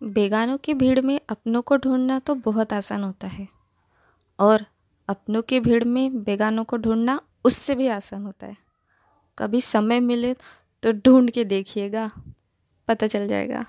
बेगानों की भीड़ में अपनों को ढूँढना तो बहुत आसान होता है। और अपनों की भीड़ में बेगानों को ढूँढना उससे भी आसान होता है। कभी समय मिले तो ढूँढ के देखिएगा, पता चल जाएगा।